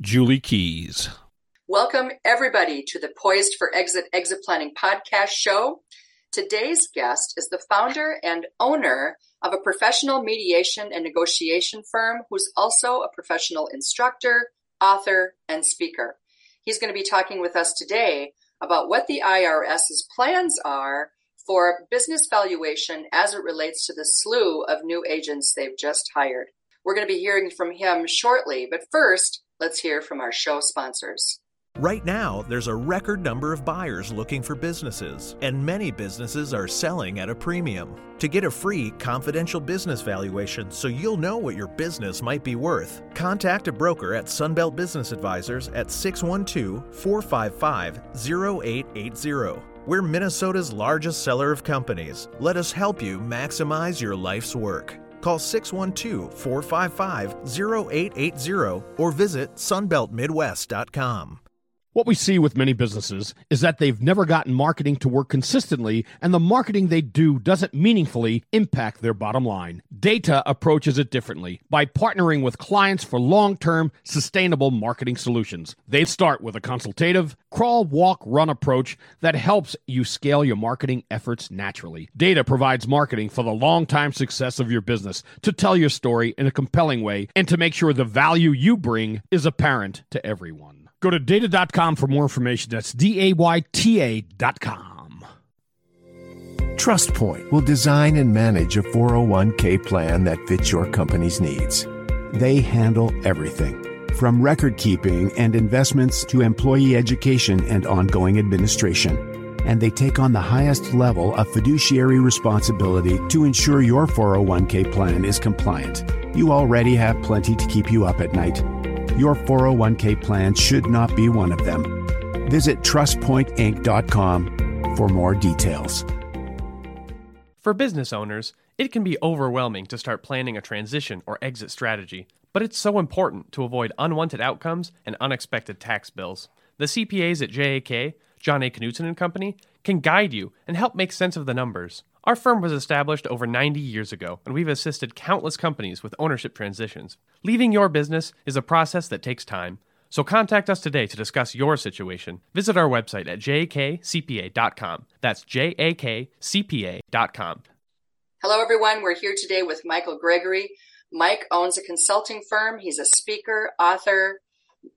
Julie Keyes. Welcome, everybody, to the Poised for Exit Exit Planning podcast show. Today's guest is the founder and owner of a professional mediation and negotiation firm who's also a professional instructor, author, and speaker. He's going to be talking with us today about what the IRS's plans are for business valuation as it relates to the slew of new agents they've just hired. We're going to be hearing from him shortly, but first, Let's hear from our show sponsors. Right now, there's a record number of buyers looking for businesses, and many businesses are selling at a premium. To get a free, confidential business valuation so you'll know what your business might be worth, contact a broker at Sunbelt Business Advisors at 612 455 0880. We're Minnesota's largest seller of companies. Let us help you maximize your life's work. Call 612 455 0880 or visit sunbeltmidwest.com. What we see with many businesses is that they've never gotten marketing to work consistently, and the marketing they do doesn't meaningfully impact their bottom line. Dayta approaches it differently by partnering with clients for long term, sustainable marketing solutions. They start with a consultative, crawl, walk, run approach that helps you scale your marketing efforts naturally. Dayta provides marketing for the long time success of your business to tell your story in a compelling way and to make sure the value you bring is apparent to everyone. Go to dayta.com for more information. That's D A Y T A.com. TrustPoint will design and manage a 401k plan that fits your company's needs. They handle everything from record keeping and investments to employee education and ongoing administration. And they take on the highest level of fiduciary responsibility to ensure your 401k plan is compliant. You already have plenty to keep you up at night. Your 401k plan should not be one of them. Visit trustpointinc.com for more details. For business owners, it can be overwhelming to start planning a transition or exit strategy, but it's so important to avoid unwanted outcomes and unexpected tax bills. The CPAs at JAK, John A. Knutson and Company, can guide you and help make sense of the numbers. Our firm was established over 90 years ago, and we've assisted countless companies with ownership transitions. Leaving your business is a process that takes time. So contact us today to discuss your situation. Visit our website at jakcpa.com. That's jakcpa.com. Hello, everyone. We're here today with Michael Gregory. Mike owns a consulting firm. He's a speaker, author,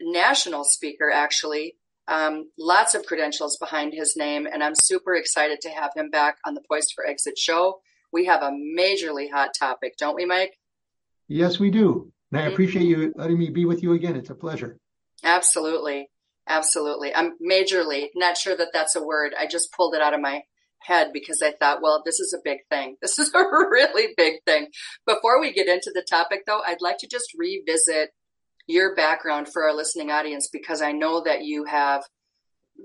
national speaker, actually, um, lots of credentials behind his name, and I'm super excited to have him back on the Poised for Exit show. We have a majorly hot topic, don't we, Mike? Yes, we do. And I mm-hmm. appreciate you letting me be with you again. It's a pleasure. Absolutely. Absolutely. I'm majorly not sure that that's a word. I just pulled it out of my head because I thought, well, this is a big thing. This is a really big thing. Before we get into the topic, though, I'd like to just revisit your background for our listening audience because I know that you have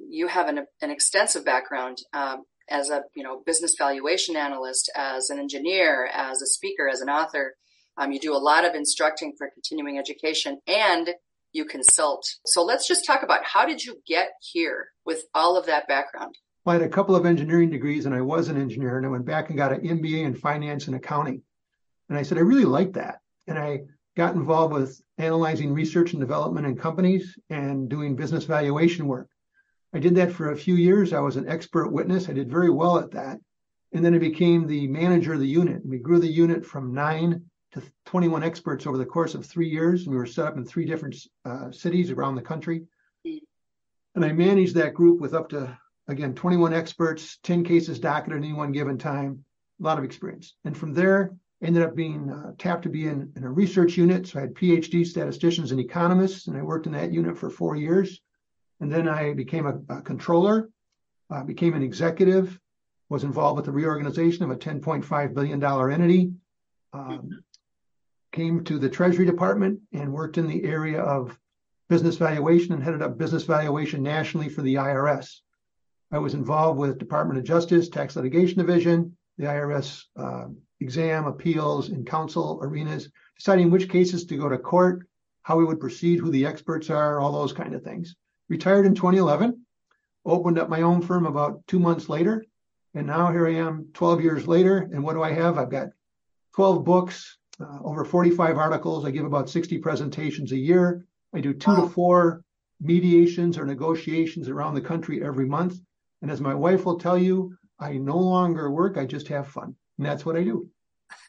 you have an, an extensive background um, as a you know business valuation analyst, as an engineer, as a speaker, as an author. Um, you do a lot of instructing for continuing education, and you consult. So let's just talk about how did you get here with all of that background. Well, I had a couple of engineering degrees, and I was an engineer, and I went back and got an MBA in finance and accounting. And I said I really like that, and I got involved with analyzing research and development in companies and doing business valuation work. I did that for a few years. I was an expert witness. I did very well at that. And then I became the manager of the unit. We grew the unit from nine to 21 experts over the course of three years. And we were set up in three different uh, cities around the country. And I managed that group with up to, again, 21 experts, 10 cases docketed at any one given time, a lot of experience. And from there, ended up being uh, tapped to be in, in, a research unit. So I had PhD statisticians and economists, and I worked in that unit for four years. And then I became a, a controller, uh, became an executive, was involved with the reorganization of a $10.5 billion entity, um, came to the Treasury Department and worked in the area of business valuation and headed up business valuation nationally for the IRS. I was involved with Department of Justice, Tax Litigation Division, the IRS uh, exam, appeals, and counsel arenas, deciding which cases to go to court, how we would proceed, who the experts are, all those kind of things. Retired in 2011, opened up my own firm about two months later, and now here I am 12 years later. And what do I have? I've got 12 books, uh, over 45 articles. I give about 60 presentations a year. I do two wow. to four mediations or negotiations around the country every month. And as my wife will tell you, I no longer work, I just have fun. And that's what I do.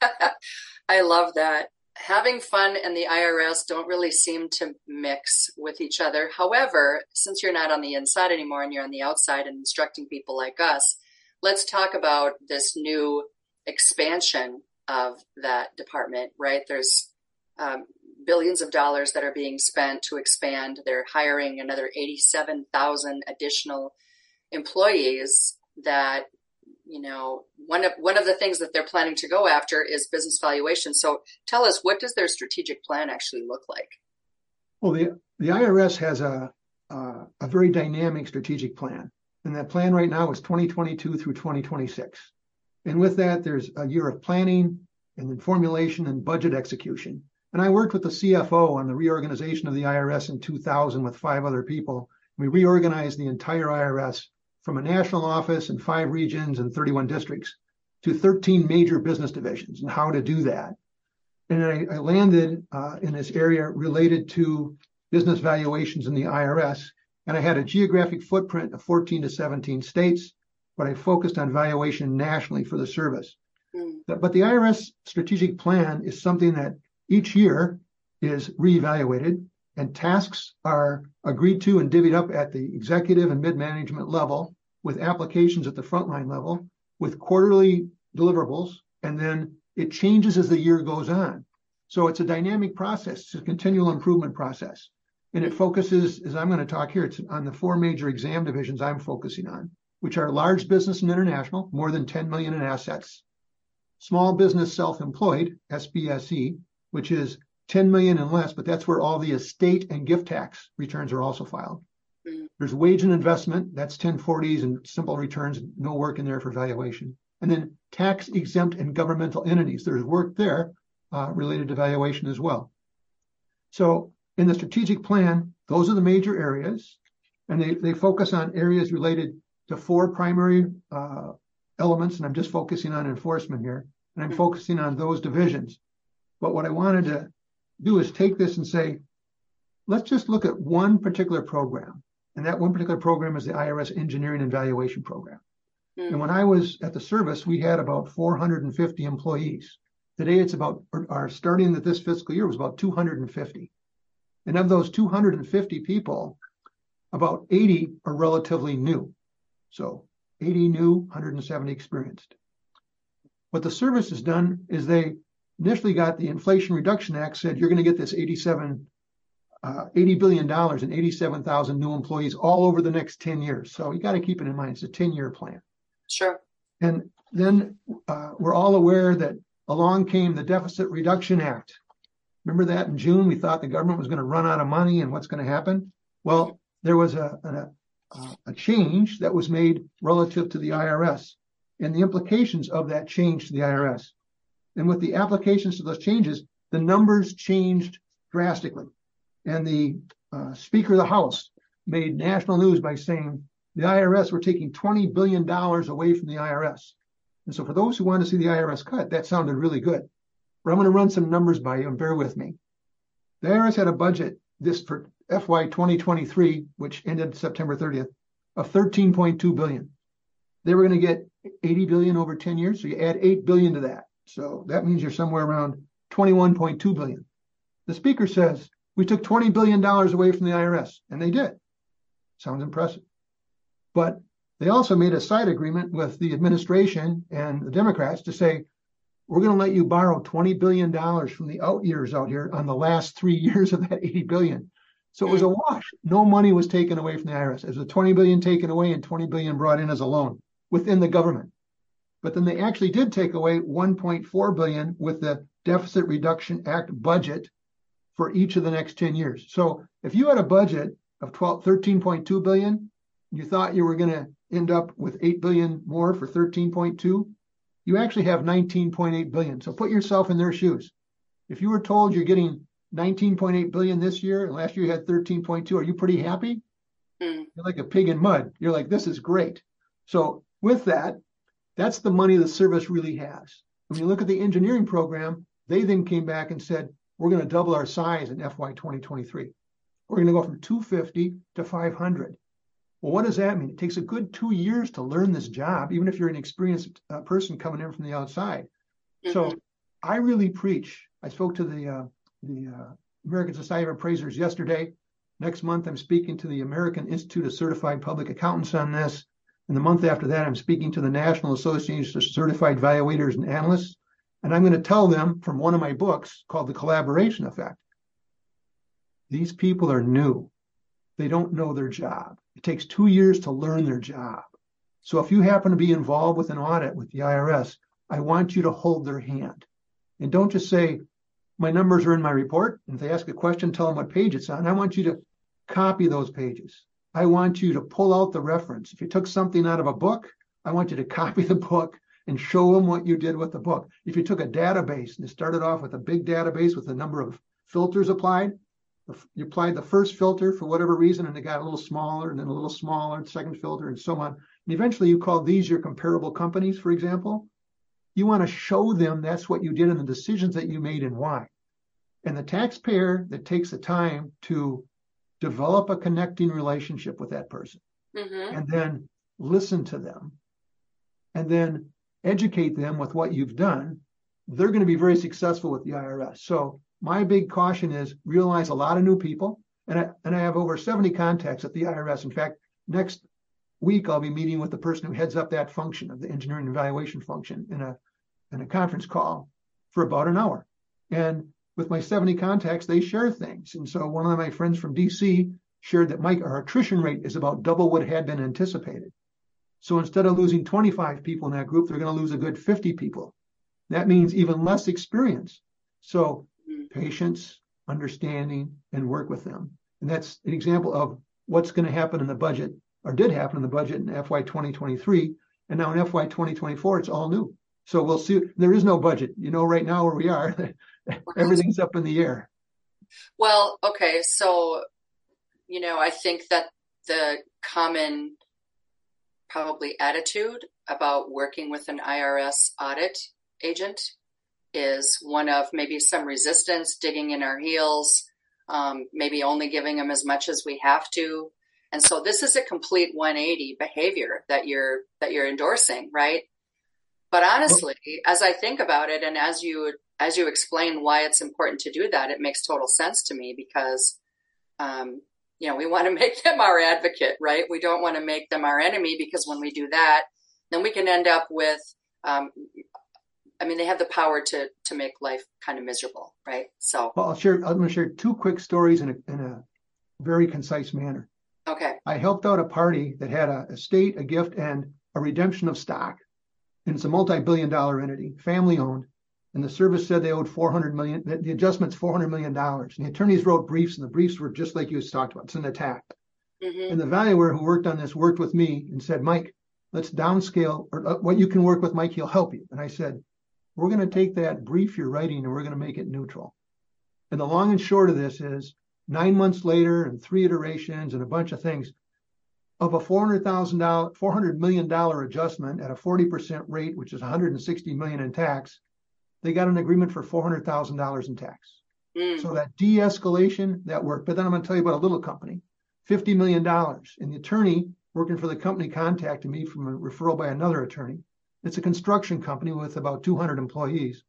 I love that. Having fun and the IRS don't really seem to mix with each other. However, since you're not on the inside anymore and you're on the outside and instructing people like us, let's talk about this new expansion of that department, right? There's um, billions of dollars that are being spent to expand. They're hiring another 87,000 additional employees that you know one of one of the things that they're planning to go after is business valuation. So tell us what does their strategic plan actually look like? Well the the irs has a uh, a very dynamic strategic plan. And that plan right now is 2022 through 2026 and with that there's a year of planning and then formulation and budget execution. And i worked with the cfo on the reorganization of the irs in 2000 with five other people. We reorganized the entire irs from a national office in five regions and 31 districts to 13 major business divisions and how to do that. And I, I landed uh, in this area related to business valuations in the IRS. And I had a geographic footprint of 14 to 17 states, but I focused on valuation nationally for the service. Mm. But the IRS strategic plan is something that each year is reevaluated and tasks are agreed to and divvied up at the executive and mid-management level with applications at the frontline level with quarterly deliverables, and then it changes as the year goes on. So it's a dynamic process. It's a continual improvement process. And it focuses, as I'm going to talk here, it's on the four major exam divisions I'm focusing on, which are large business and international, more than 10 million in assets, small business self-employed, SBSE, which is 10 million and less, but that's where all the estate and gift tax returns are also filed. There's wage and investment, that's 1040s and simple returns, no work in there for valuation. And then tax exempt and governmental entities, there's work there uh, related to valuation as well. So in the strategic plan, those are the major areas, and they, they focus on areas related to four primary uh, elements, and I'm just focusing on enforcement here, and I'm focusing on those divisions. But what I wanted to do is take this and say, let's just look at one particular program. And that one particular program is the IRS Engineering and Valuation Program. Mm. And when I was at the service, we had about 450 employees. Today it's about, our starting at this fiscal year was about 250. And of those 250 people, about 80 are relatively new. So 80 new, 170 experienced. What the service has done is they initially got the Inflation Reduction Act said you're going to get this 87, uh, 80 billion dollars and 87,000 new employees all over the next 10 years. So you got to keep it in mind. It's a 10 year plan. Sure. And then uh, we're all aware that along came the Deficit Reduction Act. Remember that in June we thought the government was going to run out of money and what's going to happen? Well, there was a, a, a change that was made relative to the IRS and the implications of that change to the IRS. And with the applications to those changes, the numbers changed drastically. And the uh, Speaker of the House made national news by saying the IRS were taking $20 billion away from the IRS. And so for those who want to see the IRS cut, that sounded really good. But I'm going to run some numbers by you and bear with me. The IRS had a budget this for FY 2023, which ended September 30th, of 13.2 billion. They were going to get 80 billion over 10 years, so you add 8 billion to that. So that means you're somewhere around 21.2 billion. The speaker says we took 20 billion dollars away from the IRS, and they did. Sounds impressive. But they also made a side agreement with the administration and the Democrats to say we're going to let you borrow 20 billion dollars from the out years out here on the last 3 years of that 80 billion. So it was a wash. No money was taken away from the IRS. It was a 20 billion taken away and 20 billion brought in as a loan within the government. But then they actually did take away 1.4 billion with the Deficit Reduction Act budget for each of the next 10 years. So if you had a budget of 12, 13.2 billion, you thought you were going to end up with 8 billion more for 13.2, you actually have 19.8 billion. So put yourself in their shoes. If you were told you're getting 19.8 billion this year and last year you had 13.2, are you pretty happy? Mm. You're like a pig in mud. You're like, this is great. So with that, that's the money the service really has. When you look at the engineering program, they then came back and said, we're going to double our size in FY 2023. We're going to go from 250 to 500. Well, what does that mean? It takes a good two years to learn this job, even if you're an experienced uh, person coming in from the outside. Mm-hmm. So I really preach. I spoke to the uh, the uh, American Society of Appraisers yesterday. Next month, I'm speaking to the American Institute of Certified Public Accountants on this. And the month after that, I'm speaking to the National Association of Certified Valuators and Analysts. And I'm going to tell them from one of my books called The Collaboration Effect. These people are new. They don't know their job. It takes two years to learn their job. So if you happen to be involved with an audit with the IRS, I want you to hold their hand. And don't just say, my numbers are in my report. And if they ask a question, tell them what page it's on. I want you to copy those pages. I want you to pull out the reference. If you took something out of a book, I want you to copy the book and show them what you did with the book. If you took a database and you started off with a big database with a number of filters applied, you applied the first filter for whatever reason and it got a little smaller and then a little smaller, second filter and so on. And eventually you call these your comparable companies, for example. You want to show them that's what you did and the decisions that you made and why. And the taxpayer that takes the time to develop a connecting relationship with that person mm-hmm. and then listen to them and then educate them with what you've done, they're going to be very successful with the IRS. So my big caution is realize a lot of new people. And I, and I have over 70 contacts at the IRS. In fact, next week I'll be meeting with the person who heads up that function of the engineering evaluation function in a in a conference call for about an hour. And with my 70 contacts, they share things. And so one of my friends from DC shared that my our attrition rate is about double what had been anticipated. So instead of losing 25 people in that group, they're going to lose a good 50 people. That means even less experience. So patience, understanding, and work with them. And that's an example of what's going to happen in the budget or did happen in the budget in FY 2023. And now in FY 2024, it's all new. So we'll see. There is no budget. You know, right now where we are, everything's up in the air. Well, okay. So, you know, I think that the common probably attitude about working with an IRS audit agent is one of maybe some resistance, digging in our heels, um, maybe only giving them as much as we have to. And so this is a complete 180 behavior that you're that you're endorsing, right? But honestly, as I think about it, and as you as you explain why it's important to do that, it makes total sense to me because, um, you know, we want to make them our advocate, right? We don't want to make them our enemy because when we do that, then we can end up with um, I mean, they have the power to to make life kind of miserable, right? So, well, I'll share. I'm going to share two quick stories in a in a very concise manner. Okay. I helped out a party that had a estate, a gift, and a redemption of stock, and it's a multi-billion dollar entity, family owned. And the service said they owed 400 million. The adjustment's 400 million dollars. And the attorneys wrote briefs, and the briefs were just like you talked about. It's an attack. Mm-hmm. And the valuer who worked on this worked with me and said, Mike, let's downscale, or uh, what you can work with Mike, he'll help you. And I said, we're going to take that brief you're writing and we're going to make it neutral. And the long and short of this is nine months later and three iterations and a bunch of things of a $400,000, $400 million adjustment at a 40% rate, which is 160 million in tax, they got an agreement for $400,000 in tax. Mm. So that de-escalation, that worked. But then I'm going to tell you about a little company, $50 million. And the attorney working for the company contacted me from a referral by another attorney it's a construction company with about 200 employees.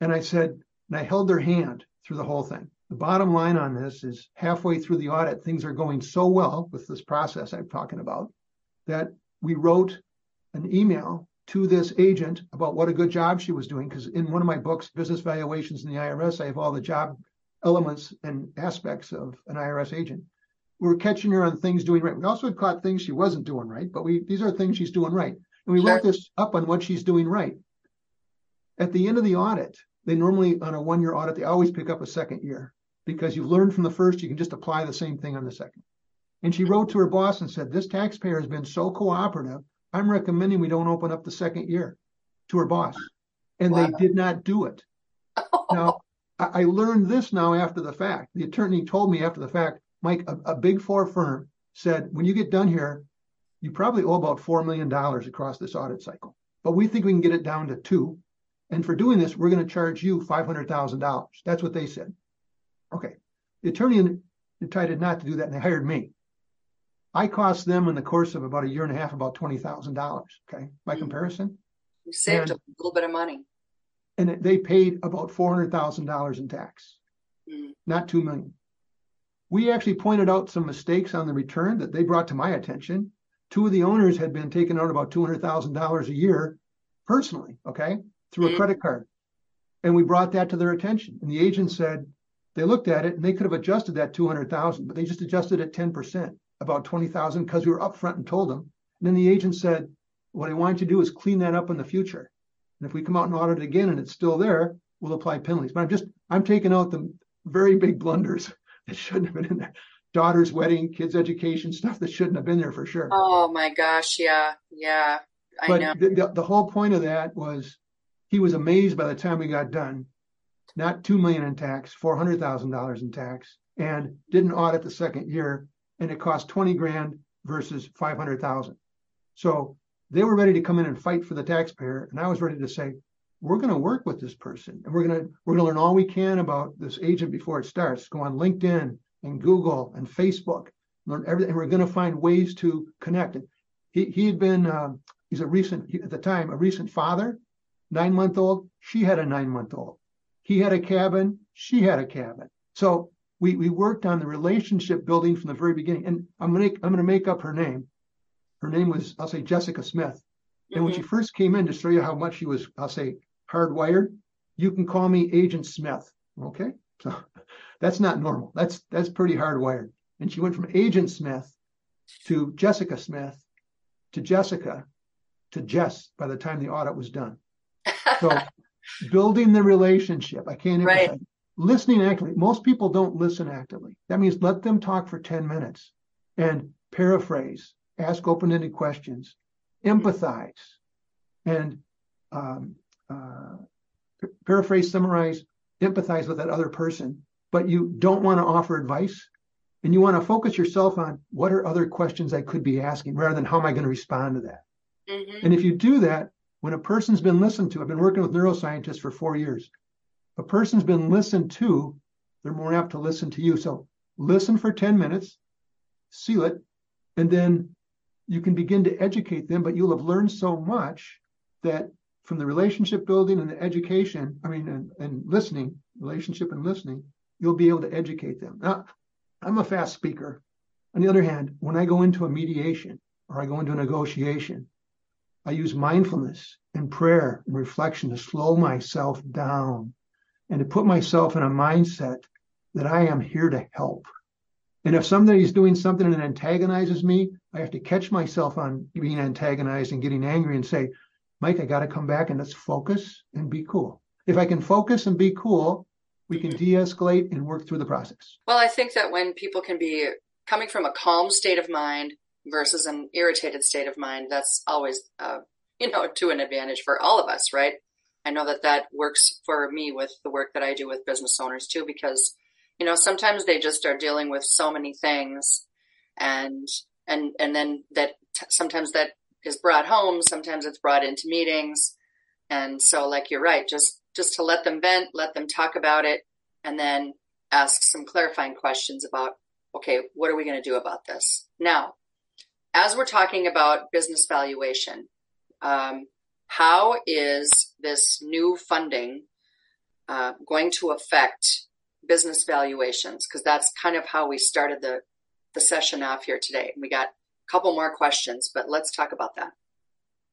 And I said, and I held their hand through the whole thing. The bottom line on this is halfway through the audit, things are going so well with this process I'm talking about that we wrote an email to this agent about what a good job she was doing. Because in one of my books, Business Valuations in the IRS, I have all the job elements and aspects of an IRS agent. We were catching her on things doing right. We also had caught things she wasn't doing right, but we these are things she's doing right. And we sure. wrote this up on what she's doing right. At the end of the audit, they normally, on a one year audit, they always pick up a second year. because you've learned from the first, you can just apply the same thing on the second. And she wrote to her boss and said, This taxpayer has been so cooperative. I'm recommending we don't open up the second year to her boss. And wow. they did not do it. now, I learned this now after the fact. The attorney told me after the fact, Mike, a, a big four firm said, when you get done here, you probably owe about $4 million across this audit cycle. But we think we can get it down to two. And for doing this, we're going to charge you $500,000. That's what they said. Okay. The attorney decided not to do that and they hired me. I cost them in the course of about a year and a half about $20,000. Okay. By mm-hmm. comparison, you saved and, a little bit of money. And they paid about $400,000 in tax, mm. not 2 million. We actually pointed out some mistakes on the return that they brought to my attention. Two of the owners had been taking out about $200,000 a year personally, okay, through mm. a credit card. And we brought that to their attention. And the agent said they looked at it and they could have adjusted that 200,000, but they just adjusted it 10%, about 20,000 because we were upfront and told them. And then the agent said, what I want you to do is clean that up in the future. And if we come out and audit it again and it's still there, we'll apply penalties. But I'm just, I'm taking out the very big blunders that shouldn't have been in there. Daughter's wedding, kids' education, stuff that shouldn't have been there for sure. Oh my gosh. Yeah. Yeah. I but know. The, the, the whole point of that was he was amazed by the time we got done. Not two million in tax, four hundred thousand dollars in tax, and didn't audit the second year, and it cost twenty grand versus five hundred thousand. So they were ready to come in and fight for the taxpayer, and I was ready to say, we're going to work with this person, and we're going to we're going to learn all we can about this agent before it starts. Go on LinkedIn and Google and Facebook, learn everything, and we're going to find ways to connect. And he he had been um, he's a recent at the time a recent father, nine month old. She had a nine month old. He had a cabin. She had a cabin. So we we worked on the relationship building from the very beginning. And I'm gonna I'm gonna make up her name her name was, I'll say, Jessica Smith. Mm-hmm. And when she mm-hmm. first came in to show you how much she was, I'll say, hardwired, you can call me Agent Smith. Okay. So that's not normal. That's that's pretty hardwired. And she went from Agent Smith to Jessica Smith to Jessica to Jess by the time the audit was done. So building the relationship. I can't even right. Listening actively. Most people don't listen actively. That means let them talk for 10 minutes and paraphrase ask open-ended questions, empathize, and um, uh, paraphrase, summarize, empathize with that other person, but you don't want to offer advice. And you want to focus yourself on what are other questions I could be asking rather than how am I going to respond to that. Mm-hmm. And if you do that, when a person's been listened to, I've been working with neuroscientists for four years. A person's been listened to, they're more apt to listen to you. So listen for 10 minutes, seal it, and then you can begin to educate them, but you'll have learned so much that from the relationship building and the education, I mean, and, and listening, relationship and listening, you'll be able to educate them. Now, I'm a fast speaker. On the other hand, when I go into a mediation or I go into a negotiation, I use mindfulness and prayer and reflection to slow myself down and to put myself in a mindset that I am here to help. And if somebody's doing something that antagonizes me, I have to catch myself on being antagonized and getting angry and say, Mike, I got to come back and let's focus and be cool. If I can focus and be cool, we can de escalate and work through the process. Well, I think that when people can be coming from a calm state of mind versus an irritated state of mind, that's always, uh, you know, to an advantage for all of us, right? I know that that works for me with the work that I do with business owners too, because you know sometimes they just are dealing with so many things and and and then that t- sometimes that is brought home sometimes it's brought into meetings. And so like you're right just just to let them vent let them talk about it and then ask some clarifying questions about okay what are we going to do about this? Now as we're talking about business valuation um, how is this new funding uh, going to affect business valuations because that's kind of how we started the the session off here today. We got a couple more questions, but let's talk about that.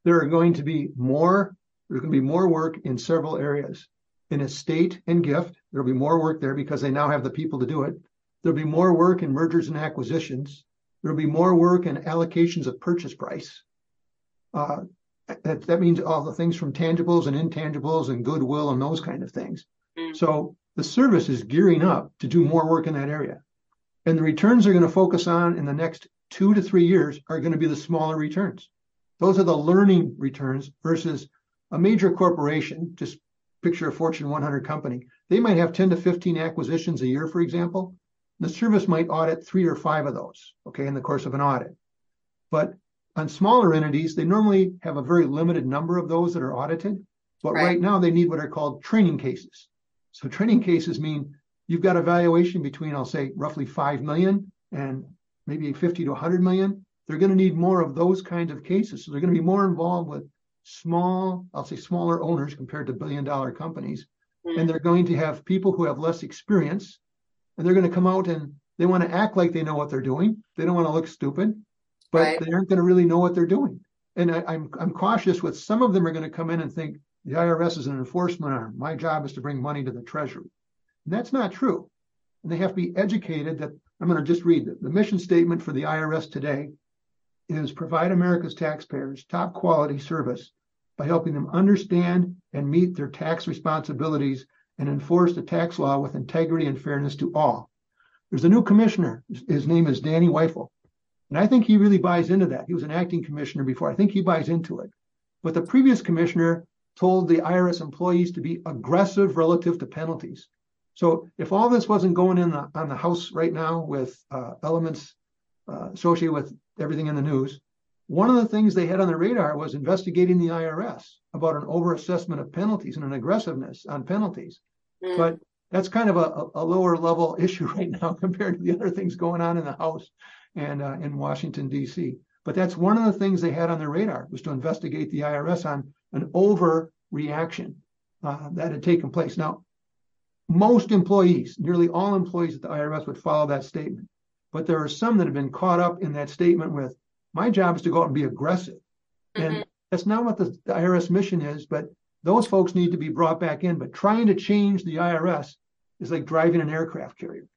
There are going to be more. There's going to be more work in several areas. In estate and gift, there'll be more work there because they now have the people to do it. There'll be more work in mergers and acquisitions. There'll be more work in allocations of purchase price. Uh, that, that means all the things from tangibles and intangibles and goodwill and those kind of things. Mm. So the service is gearing up to do more work in that area. And the returns they're going to focus on in the next two to three years are going to be the smaller returns. Those are the learning returns versus a major corporation. Just picture a Fortune 100 company. They might have 10 to 15 acquisitions a year, for example. The service might audit three or five of those, okay, in the course of an audit. But on smaller entities, they normally have a very limited number of those that are audited. But right, right now, they need what are called training cases. So training cases mean you've got a valuation between, I'll say, roughly 5 million and maybe 50 to 100 million. They're going to need more of those kinds of cases. So they're going to be more involved with small, I'll say smaller owners compared to billion dollar companies. Mm-hmm. And they're going to have people who have less experience and they're going to come out and they want to act like they know what they're doing. They don't want to look stupid, but right. they aren't going to really know what they're doing. And I, I'm I'm cautious with some of them are going to come in and think the IRS is an enforcement arm. My job is to bring money to the Treasury. And that's not true. And they have to be educated that I'm going to just read the, the mission statement for the IRS today is provide America's taxpayers top quality service by helping them understand and meet their tax responsibilities and enforce the tax law with integrity and fairness to all. There's a new commissioner. His name is Danny Werfel. And I think he really buys into that. He was an acting commissioner before. I think he buys into it. But the previous commissioner told the IRS employees to be aggressive relative to penalties. So if all this wasn't going in the, on the House right now with uh, elements uh, associated with everything in the news, one of the things they had on their radar was investigating the IRS about an overassessment of penalties and an aggressiveness on penalties. Mm. But that's kind of a, a, lower level issue right now compared to the other things going on in the House and uh, in Washington D.C. But that's one of the things they had on their radar was to investigate the IRS on an overreaction uh, that had taken place. Now, most employees, nearly all employees at the IRS would follow that statement. But there are some that have been caught up in that statement with, my job is to go out and be aggressive. Mm-hmm. And that's not what the, the IRS mission is, but those folks need to be brought back in. But trying to change the IRS is like driving an aircraft carrier.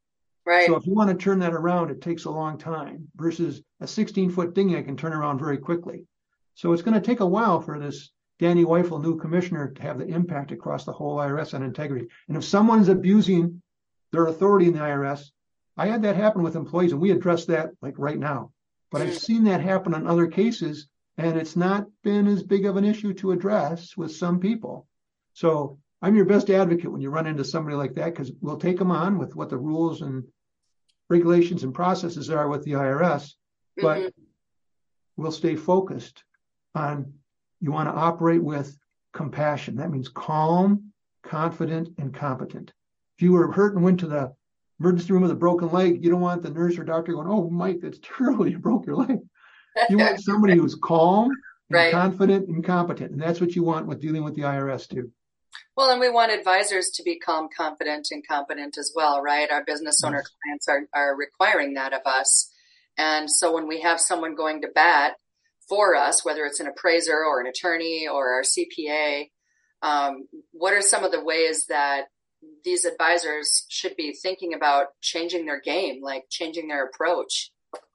Right. So if you want to turn that around, it takes a long time versus a 16 foot dinghy I can turn around very quickly. So it's going to take a while for this Danny Werfel, new commissioner, to have the impact across the whole IRS on integrity. And if someone's abusing their authority in the IRS, I had that happen with employees, and we address that like right now. But I've hmm. seen that happen on other cases, and it's not been as big of an issue to address with some people. So I'm your best advocate when you run into somebody like that because we'll take them on with what the rules and regulations and processes are with the IRS, but mm-hmm. we'll stay focused on you want to operate with compassion. That means calm, confident, and competent. If you were hurt and went to the emergency room with a broken leg, you don't want the nurse or doctor going, "Oh, Mike, that's terrible. You broke your leg." You want somebody who's calm, and right. confident, and competent, and that's what you want with dealing with the IRS too. Well, and we want advisors to become confident and competent as well, right? Our business owner yes. clients are, are requiring that of us. And so when we have someone going to bat for us, whether it's an appraiser or an attorney or our CPA, um, what are some of the ways that these advisors should be thinking about changing their game, like changing their approach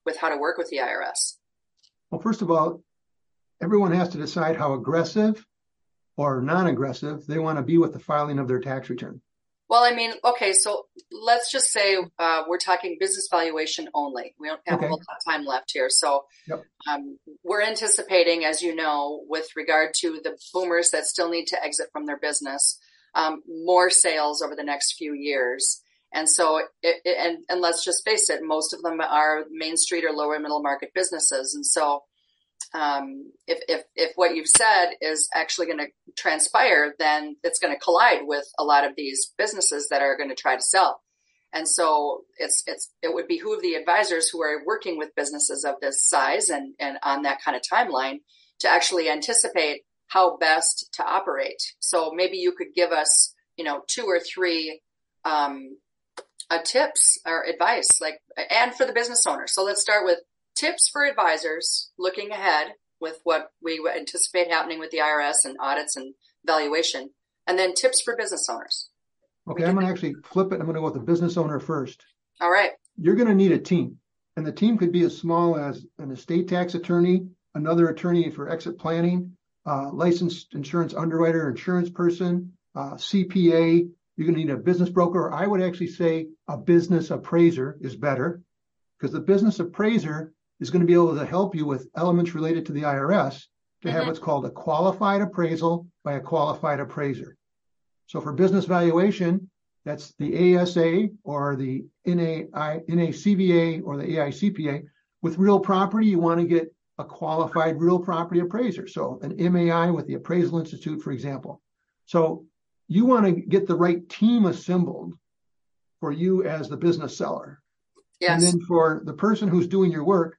with how to work with the IRS? Well, first of all, everyone has to decide how aggressive or non-aggressive they want to be with the filing of their tax return. Well, I mean, okay, so let's just say uh, we're talking business valuation only. We don't have okay. a lot of time left here. So yep. um, we're anticipating, as you know, with regard to the boomers that still need to exit from their business, um, more sales over the next few years. And so, it, it, and, and let's just face it, most of them are Main Street or lower middle market businesses. And so um, if, if, if what you've said is actually going to transpire, then it's going to collide with a lot of these businesses that are going to try to sell. And so it's, it's, it would behoove the advisors who are working with businesses of this size and, and on that kind of timeline to actually anticipate how best to operate. So maybe you could give us, you know, two or three, um, uh, tips or advice, like, and for the business owner. So let's start with tips for advisors looking ahead with what we anticipate happening with the IRS and audits and valuation, and then tips for business owners. Okay, I'm going to actually flip it. I'm going to go with the business owner first. All right. You're going to need a team, and the team could be as small as an estate tax attorney, another attorney for exit planning, uh, licensed insurance underwriter, insurance person, uh, CPA, You're going to need a business broker, or I would actually say a business appraiser is better because the business appraiser is going to be able to help you with elements related to the IRS to have mm-hmm. what's called a qualified appraisal by a qualified appraiser. So for business valuation, that's the ASA or the NAI, NACVA or the AICPA. With real property, you want to get a qualified real property appraiser. So an MAI with the Appraisal Institute, for example. So you want to get the right team assembled for you as the business seller. Yes. And then for the person who's doing your work,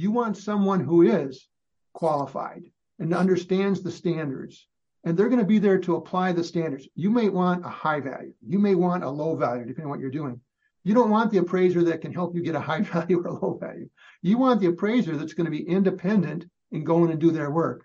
you want someone who is qualified and understands the standards. And they're going to be there to apply the standards. You may want a high value. You may want a low value, depending on what you're doing. You don't want the appraiser that can help you get a high value or a low value. You want the appraiser that's going to be independent and go in and do their work.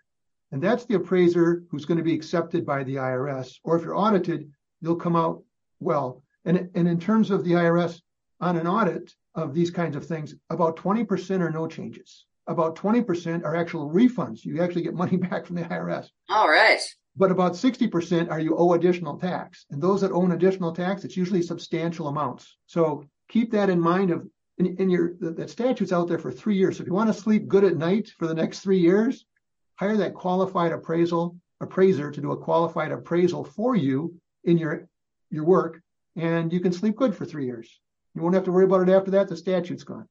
And that's the appraiser who's going to be accepted by the IRS. Or if you're audited, you'll come out well. And, and in terms of the IRS, on an audit of these kinds of things, about 20% are no changes. About 20% are actual refunds. You actually get money back from the IRS. All right. But about 60% are you owe additional tax. And those that owe additional tax, it's usually substantial amounts. So keep that in mind of in, in your that statute's out there for three years. So if you want to sleep good at night for the next three years, hire that qualified appraisal appraiser to do a qualified appraisal for you in your your work, and you can sleep good for three years. You won't have to worry about it after that. The statute's gone.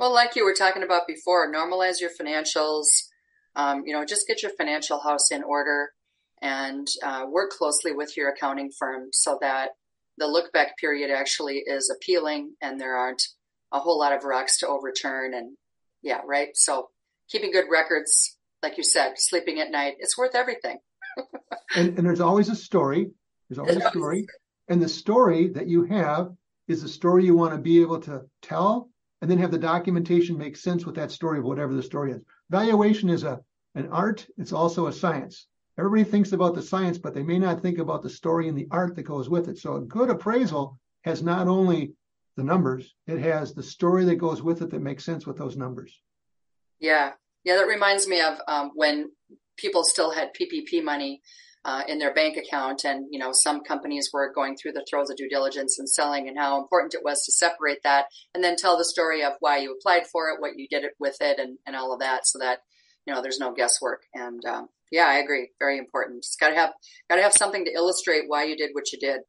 Well, like you were talking about before, normalize your financials. Um, you know, just get your financial house in order and uh, work closely with your accounting firm so that the look back period actually is appealing and there aren't a whole lot of rocks to overturn. And yeah, right. So keeping good records, like you said, sleeping at night, it's worth everything. and, and there's always a story. There's always a story. And the story that you have is the story you want to be able to tell and then have the documentation make sense with that story of whatever the story is. Valuation is a an art, it's also a science. Everybody thinks about the science, but they may not think about the story and the art that goes with it. So a good appraisal has not only the numbers, it has the story that goes with it that makes sense with those numbers. Yeah. Yeah, that reminds me of um, when people still had PPP money uh, in their bank account. And, you know, some companies were going through the throes of due diligence and selling and how important it was to separate that and then tell the story of why you applied for it, what you did it with it and, and all of that so that, you know, there's no guesswork. And, um, yeah, I agree. Very important. It's got to have, got to have something to illustrate why you did what you did.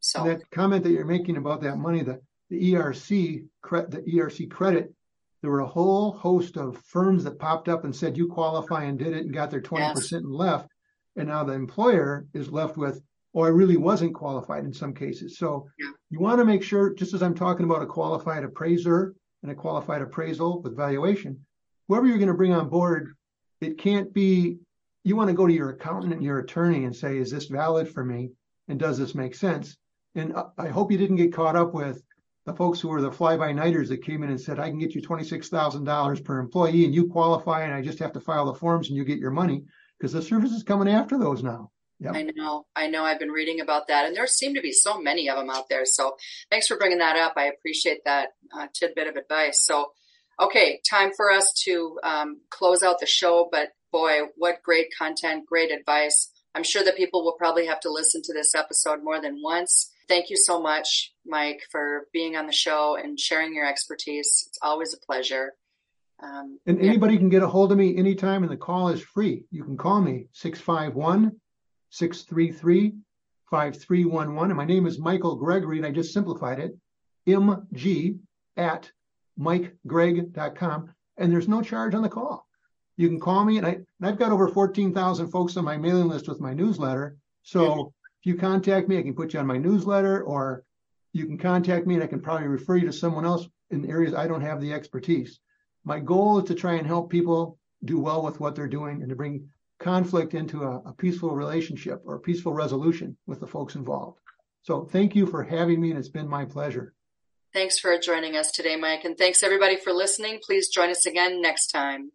So that comment that you're making about that money, the, the ERC, cre- the ERC credit, there were a whole host of firms that popped up and said you qualify and did it and got their 20% yes. and left. And now the employer is left with, oh, I really wasn't qualified in some cases. So yeah. you want to make sure, just as I'm talking about a qualified appraiser and a qualified appraisal with valuation, whoever you're going to bring on board, it can't be, you want to go to your accountant and your attorney and say, is this valid for me? And does this make sense? And I hope you didn't get caught up with the folks who were the fly by nighters that came in and said, I can get you $26,000 per employee and you qualify and I just have to file the forms and you get your money because the service is coming after those now. Yep. I know. I know. I've been reading about that, and there seem to be so many of them out there. So, thanks for bringing that up. I appreciate that uh, tidbit of advice. So, okay, time for us to um, close out the show. But boy, what great content, great advice. I'm sure that people will probably have to listen to this episode more than once. Thank you so much, Mike, for being on the show and sharing your expertise. It's always a pleasure. Um, and yeah. anybody can get a hold of me anytime, and the call is free. You can call me 651 633 5311. And my name is Michael Gregory, and I just simplified it mg at mikegregg.com. And there's no charge on the call. You can call me, and, I, and I've got over 14,000 folks on my mailing list with my newsletter. So if you contact me, I can put you on my newsletter, or you can contact me, and I can probably refer you to someone else in areas I don't have the expertise my goal is to try and help people do well with what they're doing and to bring conflict into a, a, peaceful relationship or peaceful resolution with the folks involved. So thank you for having me, and it's been my pleasure. Thanks for joining us today, Mike, and thanks everybody for listening. Please join us again next time.